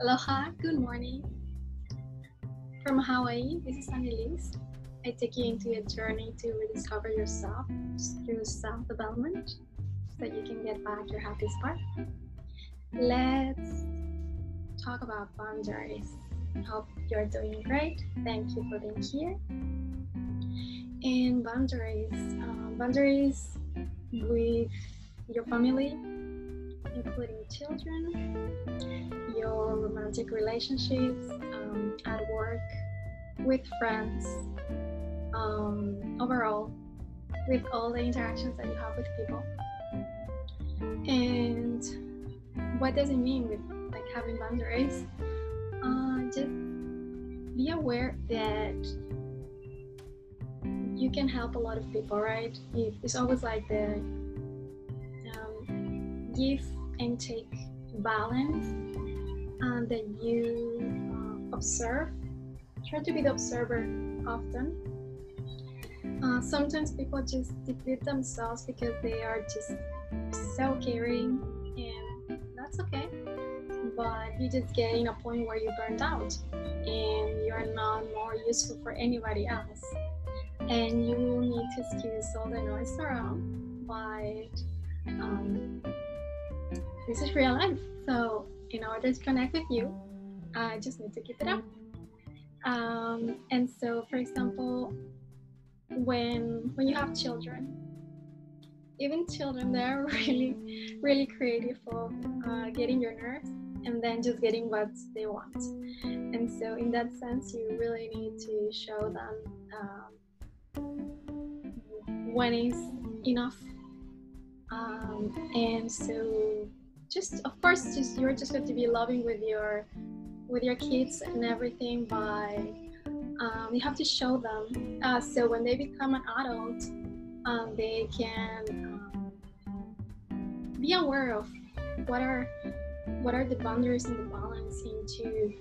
Aloha, good morning. From Hawaii, this is Annelise. I take you into a journey to rediscover yourself through self development so you can get back your happy spark. Let's talk about boundaries. Hope you're doing great. Thank you for being here. And boundaries, um, boundaries with your family, including children, your romantic relationships, um, at work, with friends, um, overall, with all the interactions that you have with people. And what does it mean with like having boundaries? Uh, just be aware that you can help a lot of people, right? It's always like the um, give and take balance uh, that you uh, observe. Try to be the observer often. Uh, sometimes people just deplete themselves because they are just so caring, and that's okay. But you just get in a point where you burned out and you are not more useful for anybody else. And you will need to excuse all the noise around. But um, this is real life. So in order to connect with you, I just need to keep it up. Um, and so, for example, when when you have children, even children, they're really, really creative for uh, getting your nerves and then just getting what they want. And so, in that sense, you really need to show them um, when is enough. Um, and so just of course just you're just going to be loving with your with your kids and everything by um, you have to show them. Uh, so when they become an adult um, they can um, be aware of what are what are the boundaries and the balance into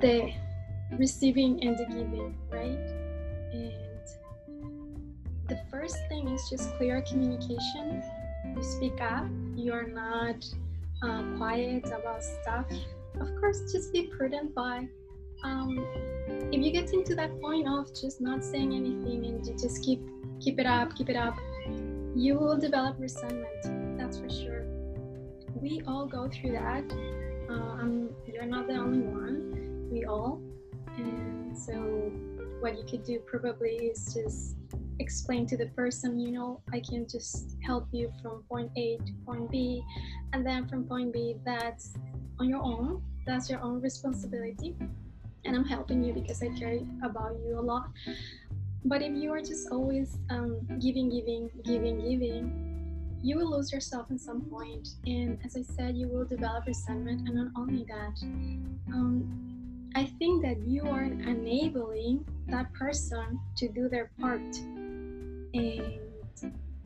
the receiving and the giving right? And the first thing is just clear communication. You speak up, you're not uh, quiet about stuff. Of course, just be prudent by um, if you get into that point of just not saying anything and you just keep keep it up, keep it up, you will develop resentment. That's for sure. We all go through that. Um, you're not the only one. We all. And so, what you could do probably is just explain to the person, you know, I can just help you from point A to point B, and then from point B, that's on your own. That's your own responsibility. And I'm helping you because I care about you a lot. But if you are just always um, giving, giving, giving, giving, you will lose yourself in some. And as I said, you will develop resentment. And not only that, um, I think that you are enabling that person to do their part and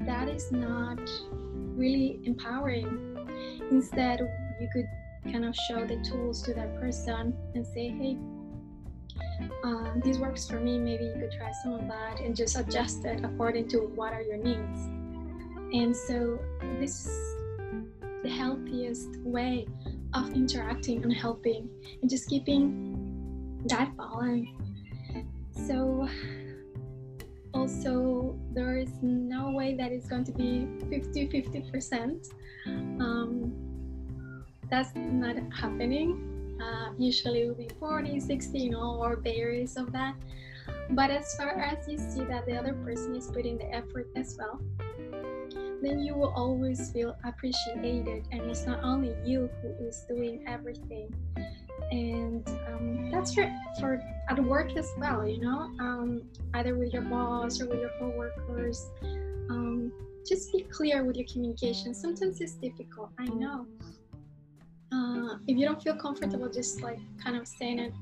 that is not really empowering. Instead, you could kind of show the tools to that person and say, hey, um, this works for me. Maybe you could try some of that and just adjust it according to what are your needs. And so, this is the healthiest way of interacting and helping and just keeping that balance. So, also there is no way that it's going to be 50 50 percent. Um, that's not happening. Uh, usually it will be 40 60 you know or varies of that. But as far as you see that the other person is putting the effort as well then you will always feel appreciated. And it's not only you who is doing everything and um, that's for, for at work as well you know? Um, either with your boss or with your coworkers. Um, just be clear with your communication. Sometimes it's difficult i know. Uh, if you don't feel comfortable just like kind of saying it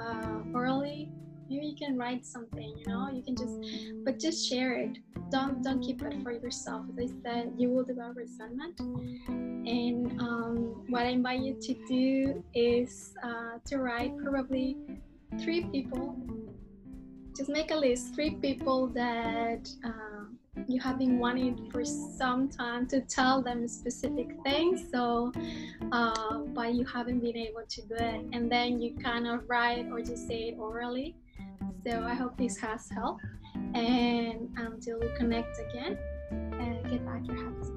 uh, orally maybe you can write something you know? You can just but just share it don't don't keep it for yourself. As i said you will develop resentment. And um, what i invite you to do is uh, to write probably three people just make a list three people that uh, you have been wanting for some time to tell them specific things. So uh, but you haven't been able to do it. And then you kind of write or just say it orally. So i hope this has helped and until we connect again uh, get back your habits